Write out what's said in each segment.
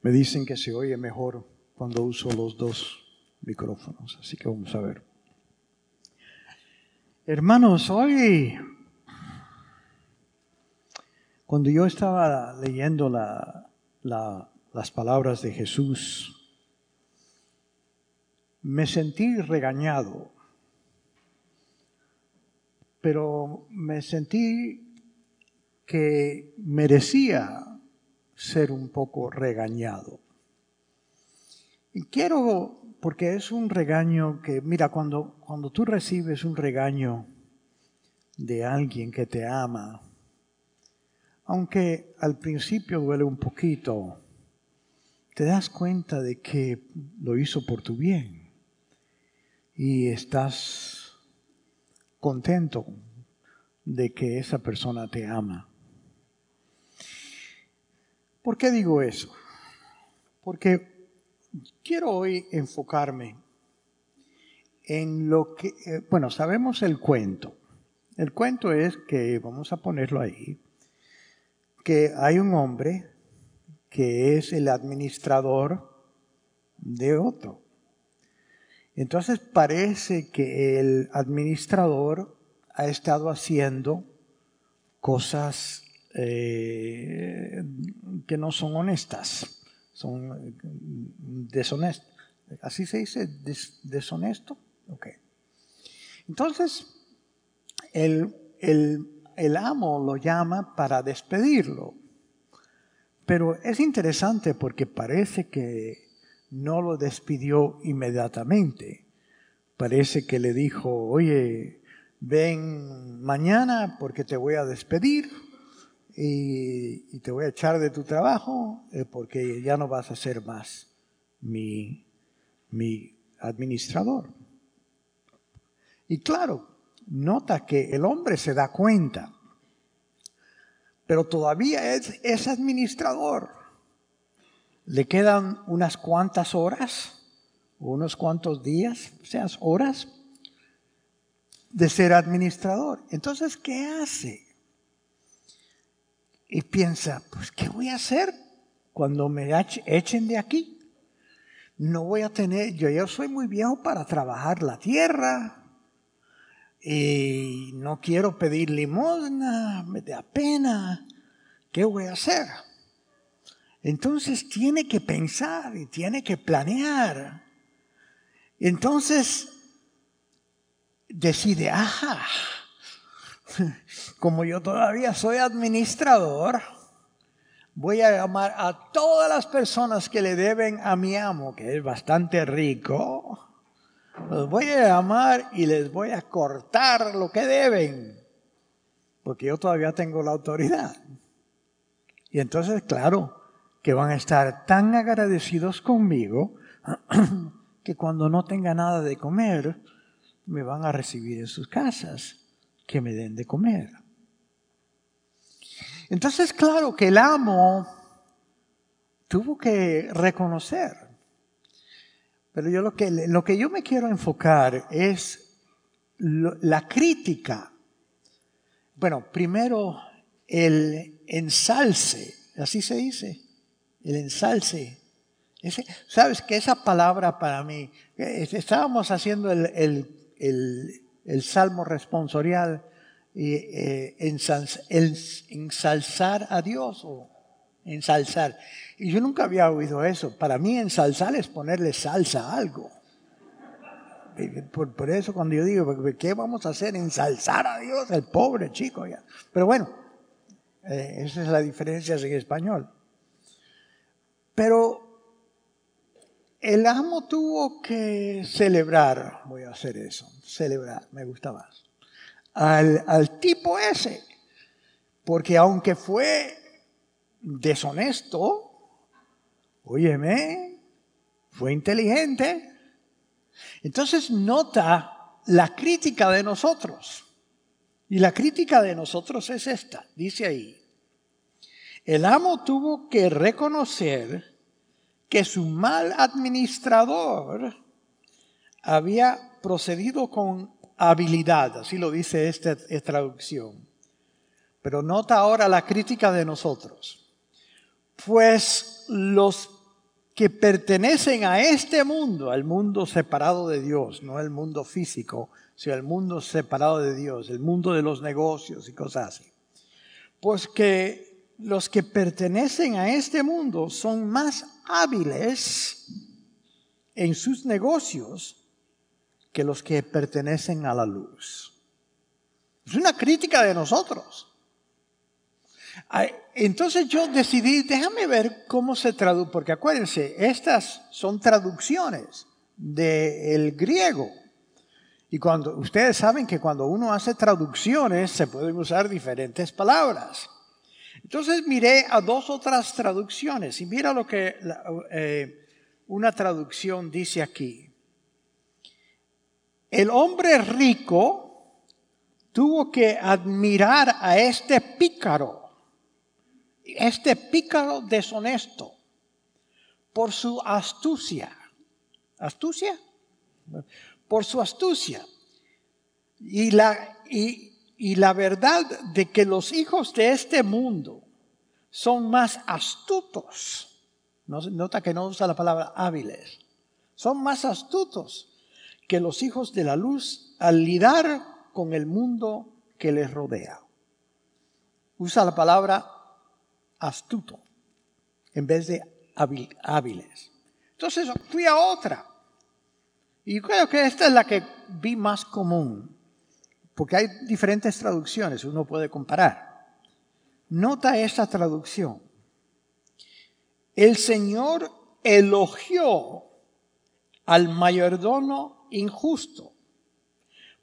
Me dicen que se oye mejor cuando uso los dos micrófonos, así que vamos a ver. Hermanos, hoy, cuando yo estaba leyendo las palabras de Jesús, me sentí regañado, pero me sentí que merecía ser un poco regañado. Y quiero, porque es un regaño que, mira, cuando, cuando tú recibes un regaño de alguien que te ama, aunque al principio duele un poquito, te das cuenta de que lo hizo por tu bien y estás contento de que esa persona te ama. ¿Por qué digo eso? Porque quiero hoy enfocarme en lo que, eh, bueno, sabemos el cuento. El cuento es que, vamos a ponerlo ahí, que hay un hombre que es el administrador de otro. Entonces parece que el administrador ha estado haciendo cosas eh, que no son honestas, son eh, deshonestas. ¿Así se dice? ¿Deshonesto? Ok. Entonces, el, el amo lo llama para despedirlo. Pero es interesante porque parece que no lo despidió inmediatamente. Parece que le dijo, oye, ven mañana porque te voy a despedir y, te voy a echar de tu trabajo eh, porque ya no vas a ser más mi, mi administrador. Y claro, nota que el hombre se da cuenta, pero todavía es, es administrador. Le quedan unas cuantas horas, unos cuantos días, o sea, horas de ser administrador. Entonces, ¿qué hace? Y piensa, pues, ¿qué voy a hacer cuando me echen de aquí? No voy a tener, yo ya soy muy viejo para trabajar la tierra y no quiero pedir limosna, me da pena, ¿qué voy a hacer? Entonces tiene que pensar y tiene que planear. Entonces decide, ajá, como yo todavía soy administrador, voy a llamar a todas las personas que le deben a mi amo, que es bastante rico, los voy a llamar y les voy a cortar lo que deben, porque yo todavía tengo la autoridad. Y entonces, claro, que van a estar tan agradecidos conmigo que cuando no tenga nada de comer, me van a recibir en sus casas que me den de comer. Entonces, claro que el amo tuvo que reconocer. Pero yo lo que, lo que yo me quiero enfocar es la crítica. Bueno, primero el ensalce, así se dice, el ensalce. Sabes que esa palabra para mí, eh, estábamos haciendo el, el el salmo responsorial, y, eh, ensalzar a Dios o ensalzar. Y yo nunca había oído eso. Para mí ensalzar es ponerle salsa a algo. Por, eso cuando yo digo, ¿qué vamos a hacer? Ensalzar a Dios, el pobre chico. Ya. Pero bueno, eh, esa es la diferencia en español. Pero el amo tuvo que celebrar, voy a hacer eso, celebrar, me gusta más, al, tipo ese, porque aunque fue deshonesto, óyeme, fue inteligente, entonces nota la crítica de nosotros. Y la crítica de nosotros es esta, dice ahí, el amo tuvo que reconocer que su mal administrador había procedido con habilidad, así lo dice esta, traducción. Pero nota ahora la crítica de nosotros. Pues los que pertenecen a este mundo, al mundo separado de Dios, no el mundo físico, sino el mundo separado de Dios, el mundo de los negocios y cosas así. Pues que los que pertenecen a este mundo son más hábiles en sus negocios que los que pertenecen a la luz. Es una crítica de nosotros. Entonces yo decidí, déjame ver cómo se traduce, porque acuérdense, estas son traducciones del griego. Y cuando ustedes saben que cuando uno hace traducciones se pueden usar diferentes palabras. Entonces miré a dos otras traducciones y mira lo que eh, una traducción dice aquí. El hombre rico tuvo que admirar a este pícaro, este pícaro deshonesto, por su astucia. ¿Astucia? Por su astucia. Y la, y, la verdad de que los hijos de este mundo son más astutos. Nota que no usa la palabra hábiles. Son más astutos que los hijos de la luz al lidar con el mundo que les rodea. Usa la palabra astuto en vez de hábiles. Entonces fui a otra. Y creo que esta es la que vi más común, porque hay diferentes traducciones, uno puede comparar. Nota esta traducción. El Señor elogió al mayordomo injusto,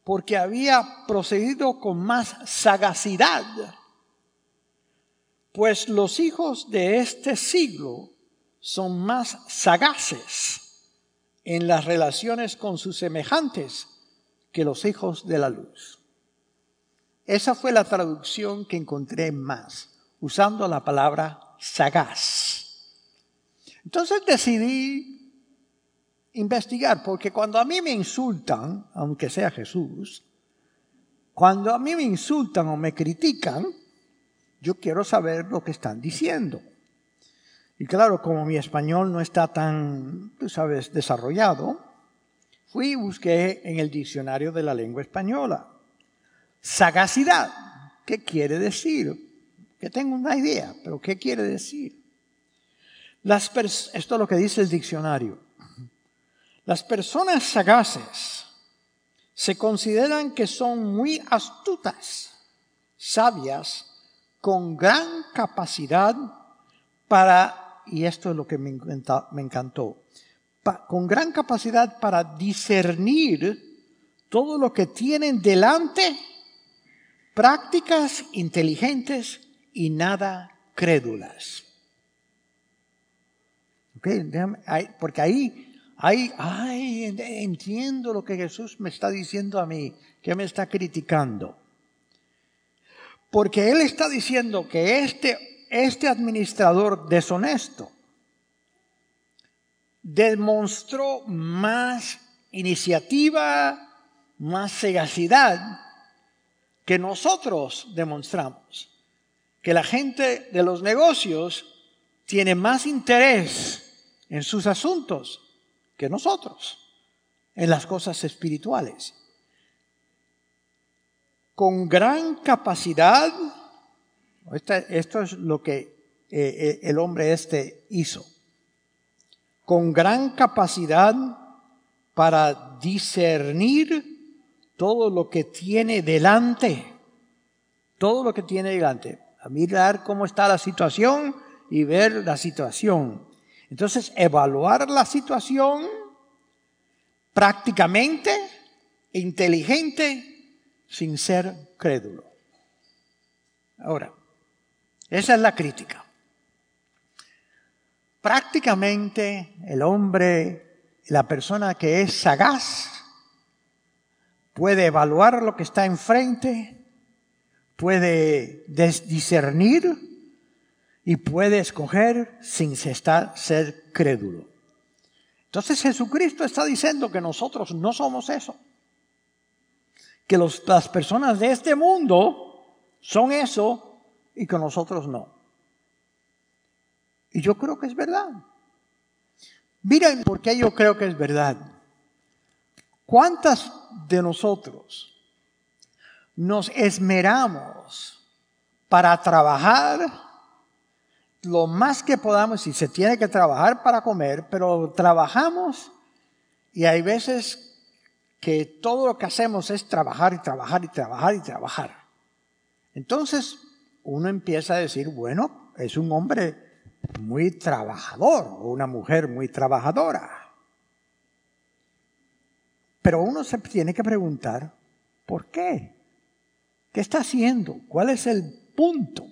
porque había procedido con más sagacidad, pues los hijos de este siglo son más sagaces en las relaciones con sus semejantes que los hijos de la luz. Esa fue la traducción que encontré más, usando la palabra sagaz. Entonces decidí investigar, porque cuando a mí me insultan, aunque sea Jesús, cuando a mí me insultan o me critican, yo quiero saber lo que están diciendo. Y claro, como mi español no está tan, tú sabes, desarrollado, fui y busqué en el diccionario de la lengua española. Sagacidad, ¿qué quiere decir? Que tengo una idea, pero ¿qué quiere decir? Las esto es lo que dice el diccionario. Las personas sagaces se consideran que son muy astutas, sabias, con gran capacidad para, y esto es lo que me, encantó, con gran capacidad para discernir todo lo que tienen delante, prácticas inteligentes y nada crédulas. porque ahí Ay, ay, entiendo lo que Jesús me está diciendo a mí, que me está criticando. Porque Él está diciendo que este, este administrador deshonesto demostró más iniciativa, más sagacidad que nosotros demostramos. Que la gente de los negocios tiene más interés en sus asuntos que nosotros en las cosas espirituales. Con gran capacidad, esto es lo que eh, eh, el hombre este hizo, con gran capacidad para discernir todo lo que tiene delante, todo lo que tiene delante, a mirar cómo está la situación y ver la situación entonces, evaluar la situación prácticamente, inteligente, sin ser crédulo. Ahora, esa es la crítica. Prácticamente el hombre, la persona que es sagaz, puede evaluar lo que está enfrente, puede discernir y puede escoger sin ser crédulo. Entonces Jesucristo está diciendo que nosotros no somos eso. Que las personas de este mundo son eso y que nosotros no. Y yo creo que es verdad. Miren por qué yo creo que es verdad. ¿Cuántas de nosotros nos esmeramos para trabajar lo más que podamos y se tiene que trabajar para comer, pero trabajamos y hay veces que todo lo que hacemos es trabajar y trabajar y trabajar y trabajar. Entonces uno empieza a decir, bueno, es un hombre muy trabajador o una mujer muy trabajadora. Pero uno se tiene que preguntar, ¿por qué? ¿Qué está haciendo? ¿Cuál es el punto?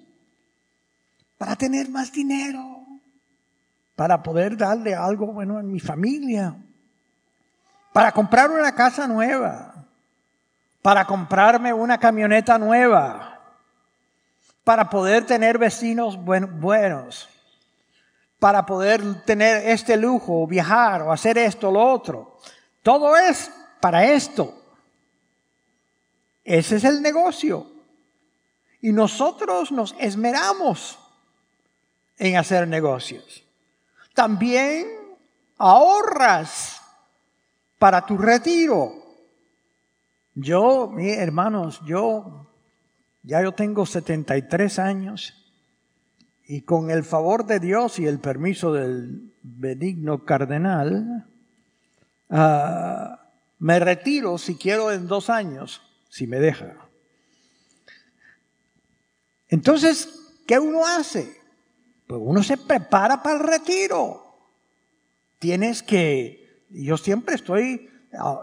Para tener más dinero, para poder darle algo bueno a mi familia, para comprar una casa nueva, para comprarme una camioneta nueva, para poder tener vecinos buenos, para poder tener este lujo, o viajar, o hacer esto, o lo otro. Todo es para esto. Ese es el negocio. Y nosotros nos esmeramos en hacer negocios. También ahorras para tu retiro. Yo, hermanos, yo ya yo tengo 73 años y con el favor de Dios y el permiso del benigno cardenal, uh, me retiro si quiero en dos años, si me deja. Entonces, ¿qué uno hace? Pues uno se prepara para el retiro. Tienes que, yo siempre estoy,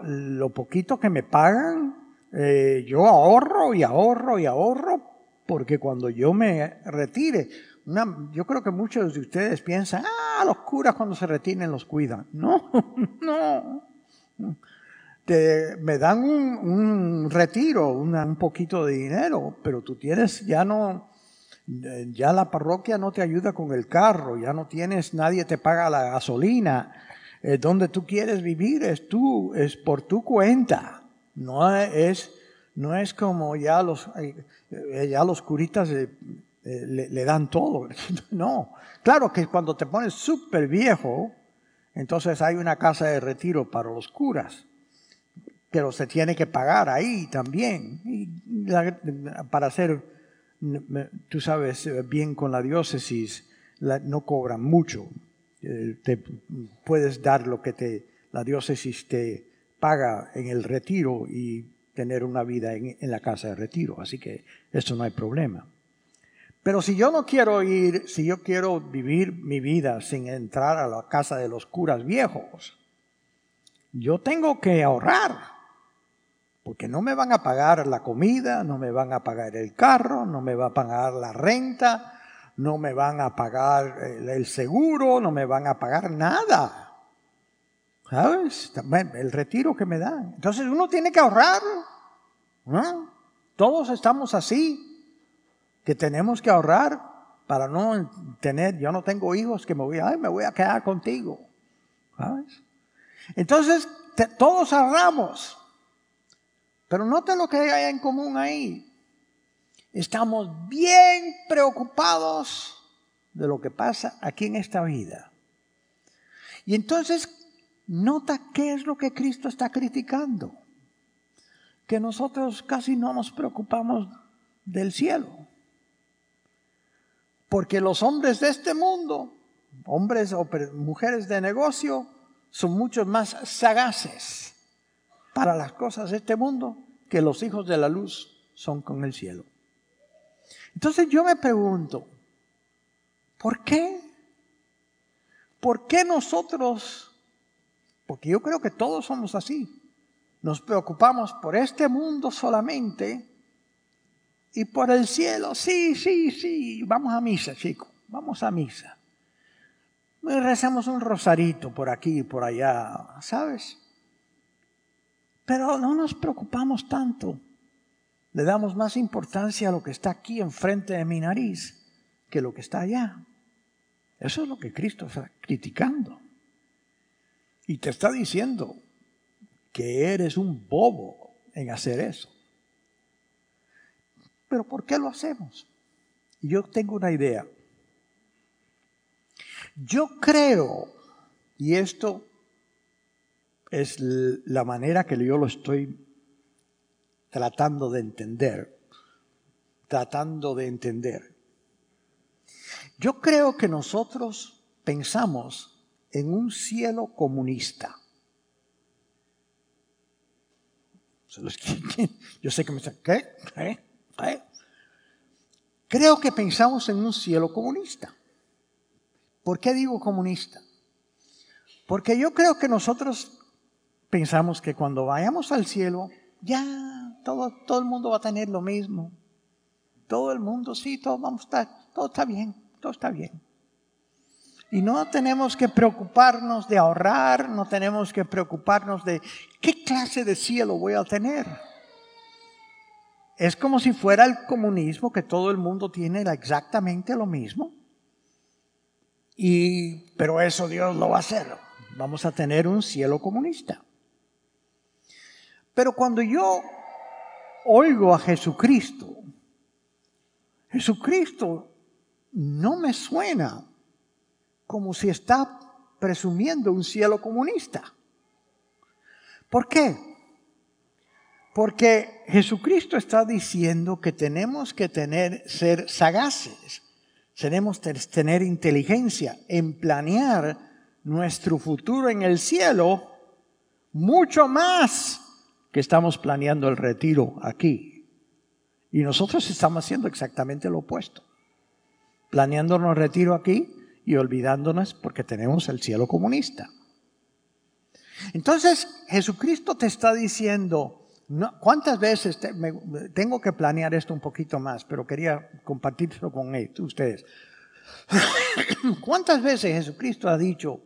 lo poquito que me pagan, eh, yo ahorro y ahorro y ahorro, porque cuando yo me retire, yo creo que muchos de ustedes piensan, ah, los curas cuando se retiren los cuidan. No, no me dan un, retiro, un poquito de dinero, pero tú tienes, ya no, ya la parroquia no te ayuda con el carro, ya no tienes, nadie te paga la gasolina, eh, donde tú quieres vivir es tú, es por tu cuenta, no es, no es como ya los, eh, ya los curitas eh, le, le, dan todo, no, claro que cuando te pones súper viejo, entonces hay una casa de retiro para los curas pero se tiene que pagar ahí también. Y para hacer, tú sabes, bien con la diócesis, no cobran mucho. Eh, te puedes dar lo que te, la diócesis te paga en el retiro y tener una vida en, en la casa de retiro. Así que eso no hay problema. Pero si yo no quiero ir, si yo quiero vivir mi vida sin entrar a la casa de los curas viejos, yo tengo que ahorrar porque no me van a pagar la comida, no me van a pagar el carro, no me va a pagar la renta, no me van a pagar el seguro, no me van a pagar nada. ¿Sabes? El retiro que me dan. Entonces uno tiene que ahorrar. Todos estamos así, que tenemos que ahorrar para no tener, yo no tengo hijos que me voy, ay, me voy a quedar contigo. ¿Sabes? Entonces, todos ahorramos. Pero nota lo que hay en común ahí. Estamos bien preocupados de lo que pasa aquí en esta vida. Y entonces, nota qué es lo que Cristo está criticando. Que nosotros casi no nos preocupamos del cielo. Porque los hombres de este mundo, hombres o mujeres de negocio, son mucho más sagaces para las cosas de este mundo que los hijos de la luz son con el cielo. Entonces yo me pregunto, ¿por qué? ¿Por qué nosotros, porque yo creo que todos somos así, nos preocupamos por este mundo solamente y por el cielo? Sí, sí, sí, vamos a misa, chicos, vamos a misa. Rezamos un rosarito por aquí y por allá, ¿sabes? Pero no nos preocupamos tanto. Le damos más importancia a lo que está aquí enfrente de mi nariz que lo que está allá. Eso es lo que Cristo está criticando. Y te está diciendo que eres un bobo en hacer eso. Pero ¿por qué lo hacemos? Yo tengo una idea. Yo creo Y esto es la manera que yo lo estoy tratando de entender, tratando de entender. Yo creo que nosotros pensamos en un cielo comunista. Yo sé que me dicen, ¿qué? Creo que pensamos en un cielo comunista. ¿Por qué digo comunista? Porque yo creo que nosotros pensamos que cuando vayamos al cielo, ya todo, todo el mundo va a tener lo mismo. Todo el mundo, sí, todo, vamos a estar, todo está bien, todo está bien. Y no tenemos que preocuparnos de ahorrar, no tenemos que preocuparnos de qué clase de cielo voy a tener. Es como si fuera el comunismo, que todo el mundo tiene exactamente lo mismo. Y, pero eso Dios lo va a hacer. Vamos a tener un cielo comunista. Pero cuando yo oigo a Jesucristo, Jesucristo no me suena como si está presumiendo un cielo comunista. ¿Por qué? Porque Jesucristo está diciendo que tenemos que tener, ser sagaces, tenemos que tener inteligencia en planear nuestro futuro en el cielo mucho más que estamos planeando el retiro aquí. Y nosotros estamos haciendo exactamente lo opuesto. Planeándonos retiro aquí y olvidándonos porque tenemos el cielo comunista. Entonces Jesucristo te está diciendo, ¿cuántas veces tengo que planear esto un poquito más, pero quería compartirlo con ustedes? ¿Cuántas veces Jesucristo ha dicho,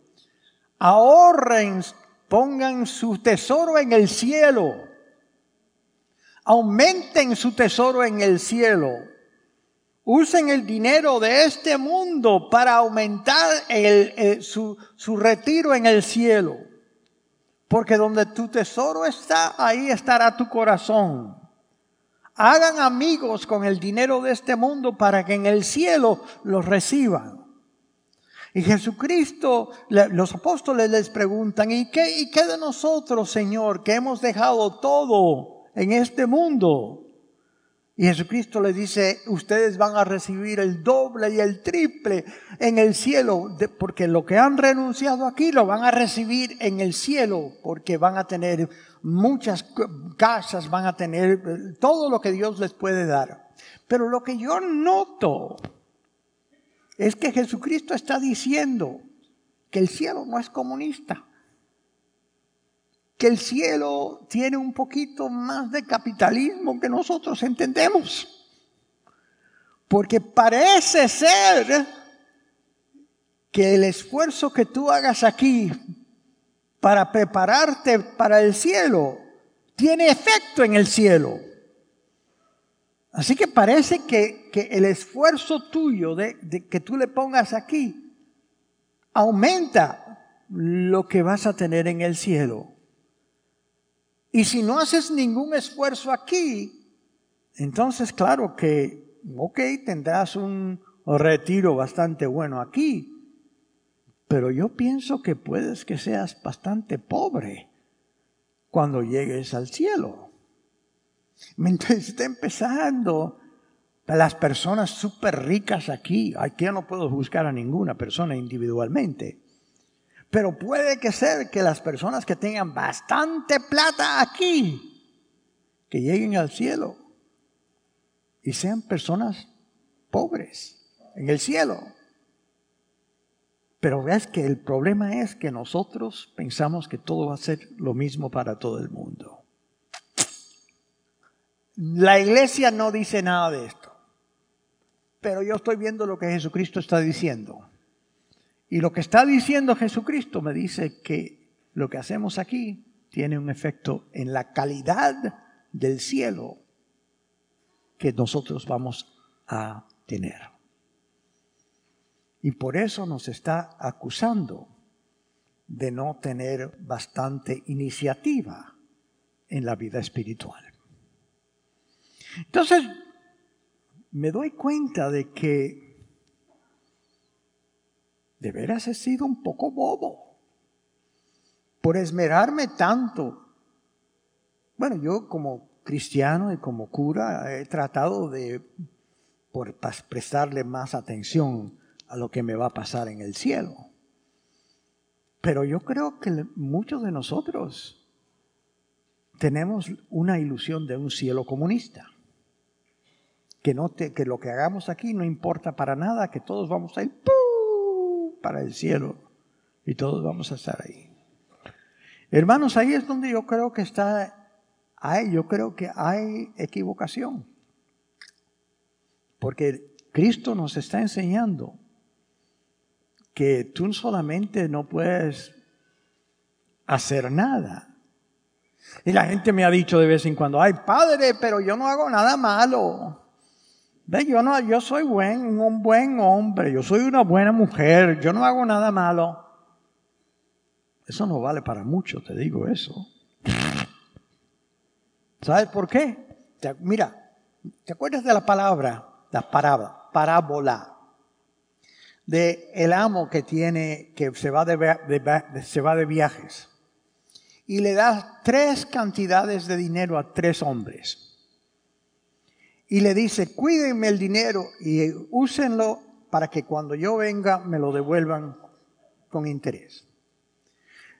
ahorren pongan su tesoro en el cielo, aumenten su tesoro en el cielo, usen el dinero de este mundo para aumentar su, su retiro en el cielo, porque donde tu tesoro está, ahí estará tu corazón. Hagan amigos con el dinero de este mundo para que en el cielo los reciban. Y Jesucristo, los apóstoles les preguntan, ¿y qué, ¿y qué de nosotros, Señor, que hemos dejado todo en este mundo? Y Jesucristo les dice, ustedes van a recibir el doble y el triple en el cielo, porque lo que han renunciado aquí lo van a recibir en el cielo, porque van a tener muchas casas, van a tener eh, todo lo que Dios les puede dar. Pero lo que yo noto es que Jesucristo está diciendo que el cielo no es comunista, que el cielo tiene un poquito más de capitalismo que nosotros entendemos. Porque parece ser que el esfuerzo que tú hagas aquí para prepararte para el cielo tiene efecto en el cielo. Así que parece que, el esfuerzo tuyo de, de que tú le pongas aquí aumenta lo que vas a tener en el cielo. Y si no haces ningún esfuerzo aquí, entonces claro que, ok, tendrás un retiro bastante bueno aquí, pero yo pienso que puedes que seas bastante pobre cuando llegues al cielo. Mientras está empezando, las personas súper ricas aquí, aquí no puedo buscar a ninguna persona individualmente, pero puede que ser que las personas que tengan bastante plata aquí, que lleguen al cielo y sean personas pobres en el cielo. Pero ves que el problema es que nosotros pensamos que todo va a ser lo mismo para todo el mundo. La iglesia no dice nada de esto, pero yo estoy viendo lo que Jesucristo está diciendo. Y lo que está diciendo Jesucristo me dice que lo que hacemos aquí tiene un efecto en la calidad del cielo que nosotros vamos a tener. Y por eso nos está acusando de no tener bastante iniciativa en la vida espiritual. Entonces, me doy cuenta de que de veras he sido un poco bobo. por esmerarme tanto. Bueno, yo como cristiano y como cura he tratado de por prestarle más atención a lo que me va a pasar en el cielo. Pero yo creo que muchos de nosotros tenemos una ilusión de un cielo comunista. Que, no que lo que hagamos aquí no importa para nada, que todos vamos a ir para el cielo y todos vamos a estar ahí. Hermanos, ahí es donde yo creo que está, hay, yo creo que hay equivocación. Porque Cristo nos está enseñando que tú solamente no puedes hacer nada. Y la gente me ha dicho de vez en cuando, ay padre, pero yo no hago nada malo. Ve, yo no, yo soy buen, un buen hombre, yo soy una buena mujer, yo no hago nada malo. Eso no vale para mucho, te digo eso. ¿Sabes por qué? mira, ¿te acuerdas de la palabra, la parábola, parábola de el amo que tiene, que se va de, se va de viajes y le da tres cantidades de dinero a tres hombres? Y le dice, cuídenme el dinero y úsenlo para que cuando yo venga me lo devuelvan con interés.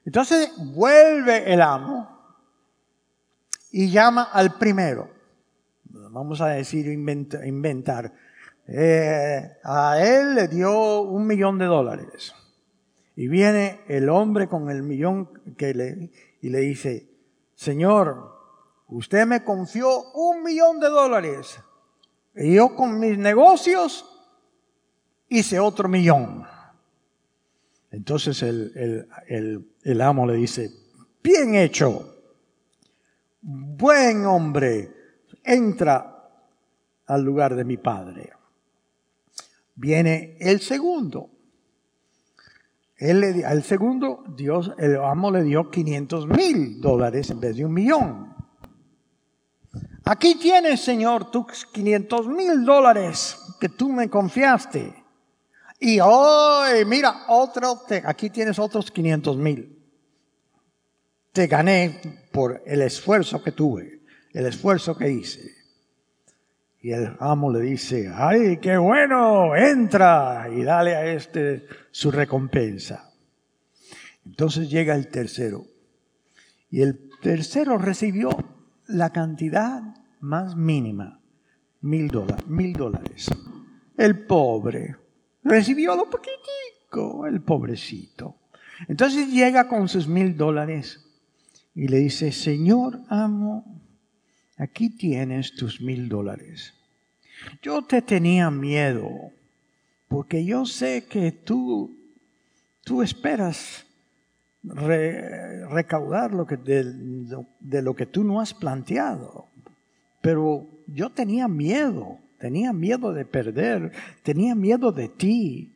Entonces vuelve el amo y llama al primero. Vamos a decir, inventar. Eh, a él le dio un millón de dólares. Y viene el hombre con el millón que le, y le dice, Señor, usted me confió un millón de dólares. Y yo con mis negocios hice otro millón. Entonces el, amo le dice, bien hecho, buen hombre, entra al lugar de mi padre. Viene el segundo. Él le, al segundo, Dios, el amo le dio 500 mil dólares en vez de un millón. Aquí tienes, Señor, tus 500 mil dólares que tú me confiaste. Y hoy, mira, otro, aquí tienes otros 500 mil. Te gané por el esfuerzo que tuve, el esfuerzo que hice. Y el amo le dice, ay, qué bueno, entra y dale a este su recompensa. Entonces llega el tercero. Y el tercero recibió la cantidad más mínima, mil dólares. Mil dólares. El pobre Recibió lo poquitico, el pobrecito. Entonces llega con sus mil dólares y le dice, Señor amo, aquí tienes tus mil dólares. Yo te tenía miedo porque yo sé que tú, tú esperas recaudar lo que, de lo que tú no has planteado. Pero yo tenía miedo tenía miedo de perder, tenía miedo de ti.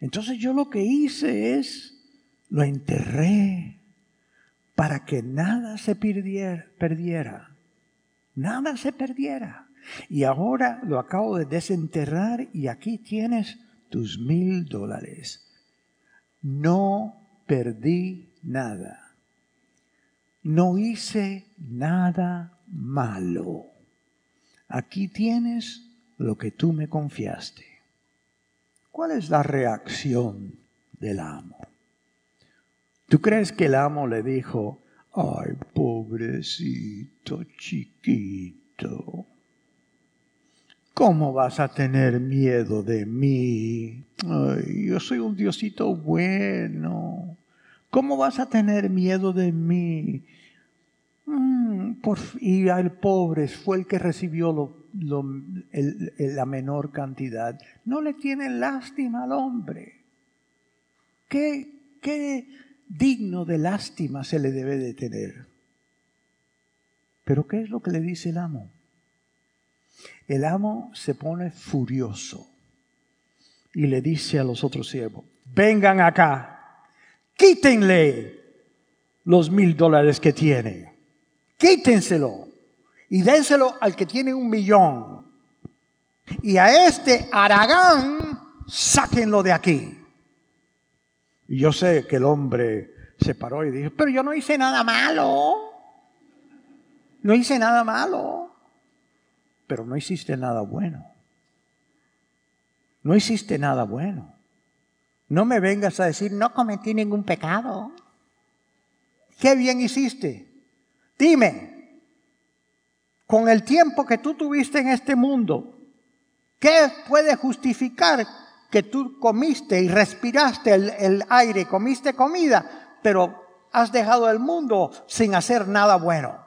Entonces yo lo que hice es, lo enterré para que nada se perdiera. Nada se perdiera. Y ahora lo acabo de desenterrar y aquí tienes tus mil dólares. No perdí nada. No hice nada malo. Aquí tienes lo que tú me confiaste. ¿Cuál es la reacción del amo? ¿Tú crees que el amo le dijo, ay, pobrecito chiquito, ¿cómo vas a tener miedo de mí? Ay, yo soy un diosito bueno. ¿Cómo vas a tener miedo de mí? Mm, por, y el pobre fue el que recibió la menor cantidad. No le tienen lástima al hombre. ¿Qué, ¿Qué digno de lástima se le debe de tener? Pero ¿qué es lo que le dice el amo? El amo se pone furioso y le dice a los otros siervos, vengan acá, quítenle los mil dólares que tiene, quítenselo y dénselo al que tiene un millón. Y a este Aragán, sáquenlo de aquí. Y yo sé que el hombre se paró y dijo, pero yo no hice nada malo. No hice nada malo. Pero no hiciste nada bueno. No hiciste nada bueno. No me vengas a decir, no cometí ningún pecado. ¿Qué bien hiciste? Dime, con el tiempo que tú tuviste en este mundo, ¿qué puede justificar que tú comiste y respiraste el, aire, comiste comida, pero has dejado el mundo sin hacer nada bueno?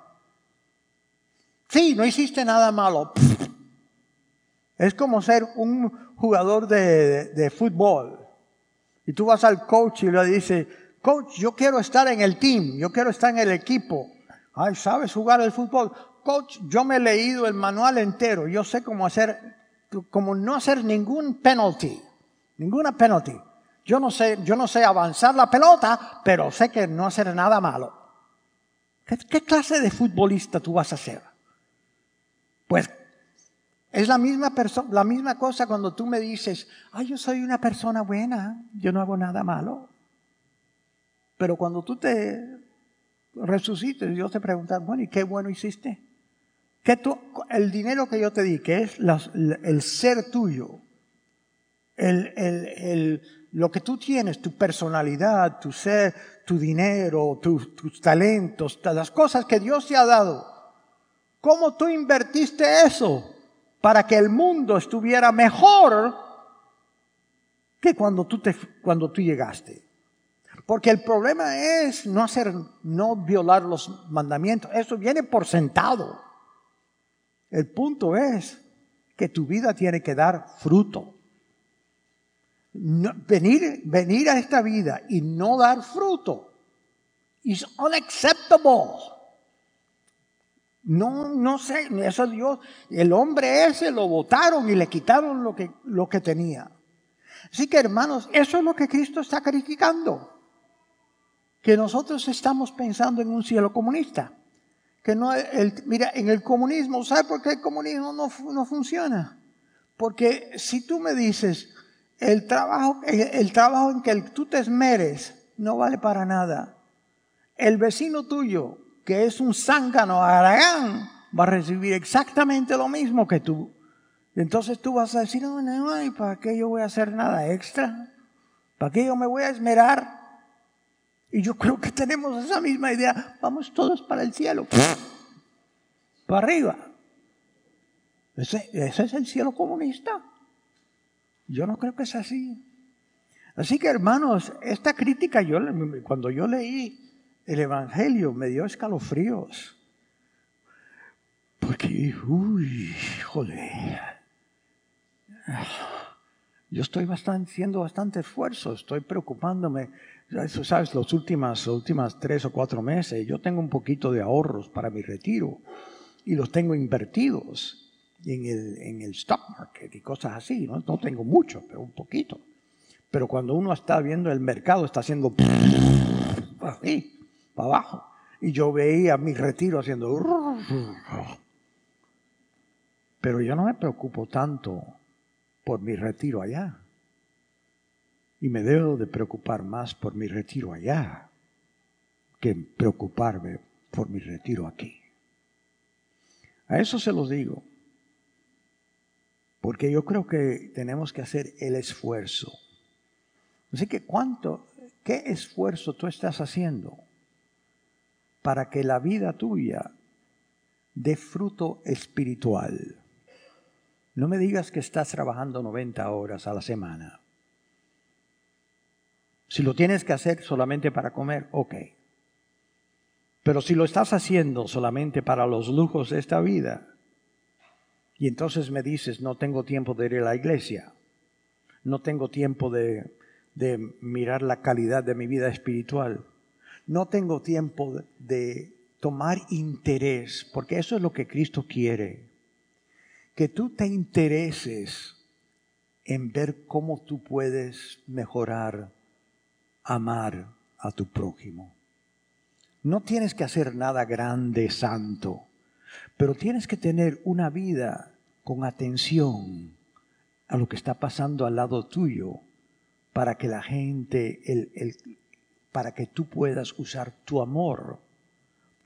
Sí, no hiciste nada malo. Es como ser un jugador de, de, fútbol. Y tú vas al coach y le dices, coach, yo quiero estar en el team, yo quiero estar en el equipo. Ay, ¿sabes jugar el fútbol? Coach, yo me he leído el manual entero, yo sé cómo hacer, cómo no hacer ningún penalty, ninguna penalty. Yo no sé, yo no sé avanzar la pelota, pero sé que no hacer nada malo. ¿Qué, qué clase de futbolista tú vas a ser? Pues es la misma, la misma cosa cuando tú me dices, ay, yo soy una persona buena, yo no hago nada malo. Pero cuando tú te resucites, Dios te pregunta, bueno, ¿y qué bueno hiciste? ¿Qué tú, el dinero que yo te di, que es el ser tuyo, el, el, lo que tú tienes, tu personalidad, tu ser, tu dinero, tus talentos, las cosas que Dios te ha dado, ¿cómo tú invertiste eso? Para que el mundo estuviera mejor que cuando tú, te, cuando tú llegaste. Porque el problema es no hacer, no violar los mandamientos. Eso viene por sentado. El punto es que tu vida tiene que dar fruto. venir, venir a esta vida y no dar fruto is unacceptable. No, no sé, eso Dios, el hombre ese lo votaron y le quitaron lo que, lo que tenía. Así que hermanos, eso es lo que Cristo está criticando. Que nosotros estamos pensando en un cielo comunista. Que no, el, mira, en el comunismo, ¿sabe por qué el comunismo no, no funciona? Porque si tú me dices, el trabajo, el trabajo en que tú te esmeres no vale para nada. El vecino tuyo que es un zángano aragán, va a recibir exactamente lo mismo que tú. Entonces tú vas a decir, no, no, ¿para qué yo voy a hacer nada extra? ¿Para qué yo me voy a esmerar? Y yo creo que tenemos esa misma idea. Vamos todos para el cielo. Para arriba. Ese, es el cielo comunista. Yo no creo que es así. Así que hermanos, esta crítica, yo cuando yo leí el Evangelio me dio escalofríos. Porque, uy, joder. Yo estoy bastante, haciendo bastante esfuerzo, estoy preocupándome. Sabes, los últimas, los últimas tres o cuatro meses, yo tengo un poquito de ahorros para mi retiro y los tengo invertidos en el, en el stock market y cosas así. ¿no? no tengo mucho, pero un poquito. Pero cuando uno está viendo el mercado, está haciendo así para abajo. Y yo veía mi retiro haciendo... Pero yo no me preocupo tanto por mi retiro allá. Y me debo de preocupar más por mi retiro allá que preocuparme por mi retiro aquí. A eso se lo digo. Porque yo creo que tenemos que hacer el esfuerzo. Así que cuánto, ¿qué esfuerzo tú estás haciendo para que la vida tuya dé fruto espiritual. No me digas que estás trabajando 90 horas a la semana. Si lo tienes que hacer solamente para comer, ok. Pero si lo estás haciendo solamente para los lujos de esta vida, y entonces me dices, no tengo tiempo de ir a la iglesia, no tengo tiempo de, de mirar la calidad de mi vida espiritual, no tengo tiempo de tomar interés, porque eso es lo que Cristo quiere. Que tú te intereses en ver cómo tú puedes mejorar, amar a tu prójimo. No tienes que hacer nada grande, santo, pero tienes que tener una vida con atención a lo que está pasando al lado tuyo para que la gente, el, para que tú puedas usar tu amor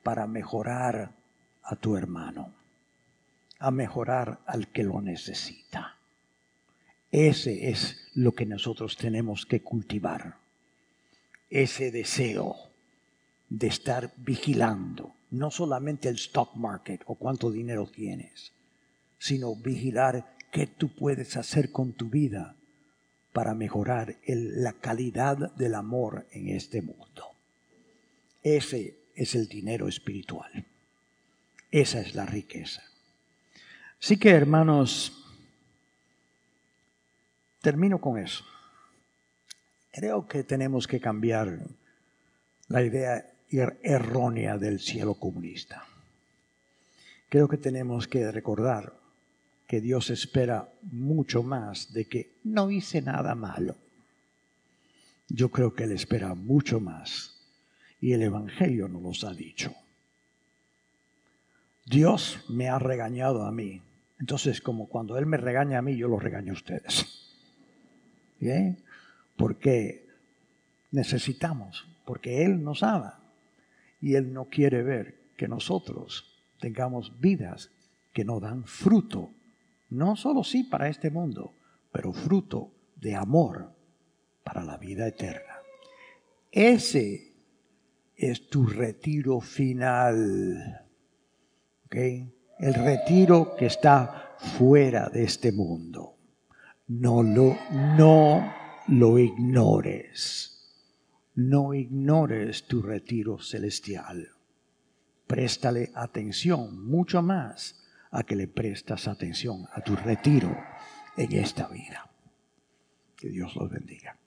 para mejorar a tu hermano, a mejorar al que lo necesita. Ese es lo que nosotros tenemos que cultivar. Ese deseo de estar vigilando, no solamente el stock market o cuánto dinero tienes, sino vigilar qué tú puedes hacer con tu vida para mejorar la calidad del amor en este mundo. Ese es el dinero espiritual. Esa es la riqueza. Así que, hermanos, termino con eso. Creo que tenemos que cambiar la idea er-, errónea del cielo comunista. Creo que tenemos que recordar que Dios espera mucho más de que no hice nada malo. Yo creo que Él espera mucho más y el Evangelio nos los ha dicho. Dios me ha regañado a mí. Entonces, como cuando Él me regaña a mí, yo lo regaño a ustedes. ¿Bien? Porque necesitamos, porque Él nos ama y Él no quiere ver que nosotros tengamos vidas que no dan fruto no solo sí para este mundo, pero fruto de amor para la vida eterna. Ese es tu retiro final. El retiro que está fuera de este mundo. No lo, no lo ignores. No ignores tu retiro celestial. Préstale atención mucho más a que le prestas atención a tu retiro en esta vida. Que Dios los bendiga.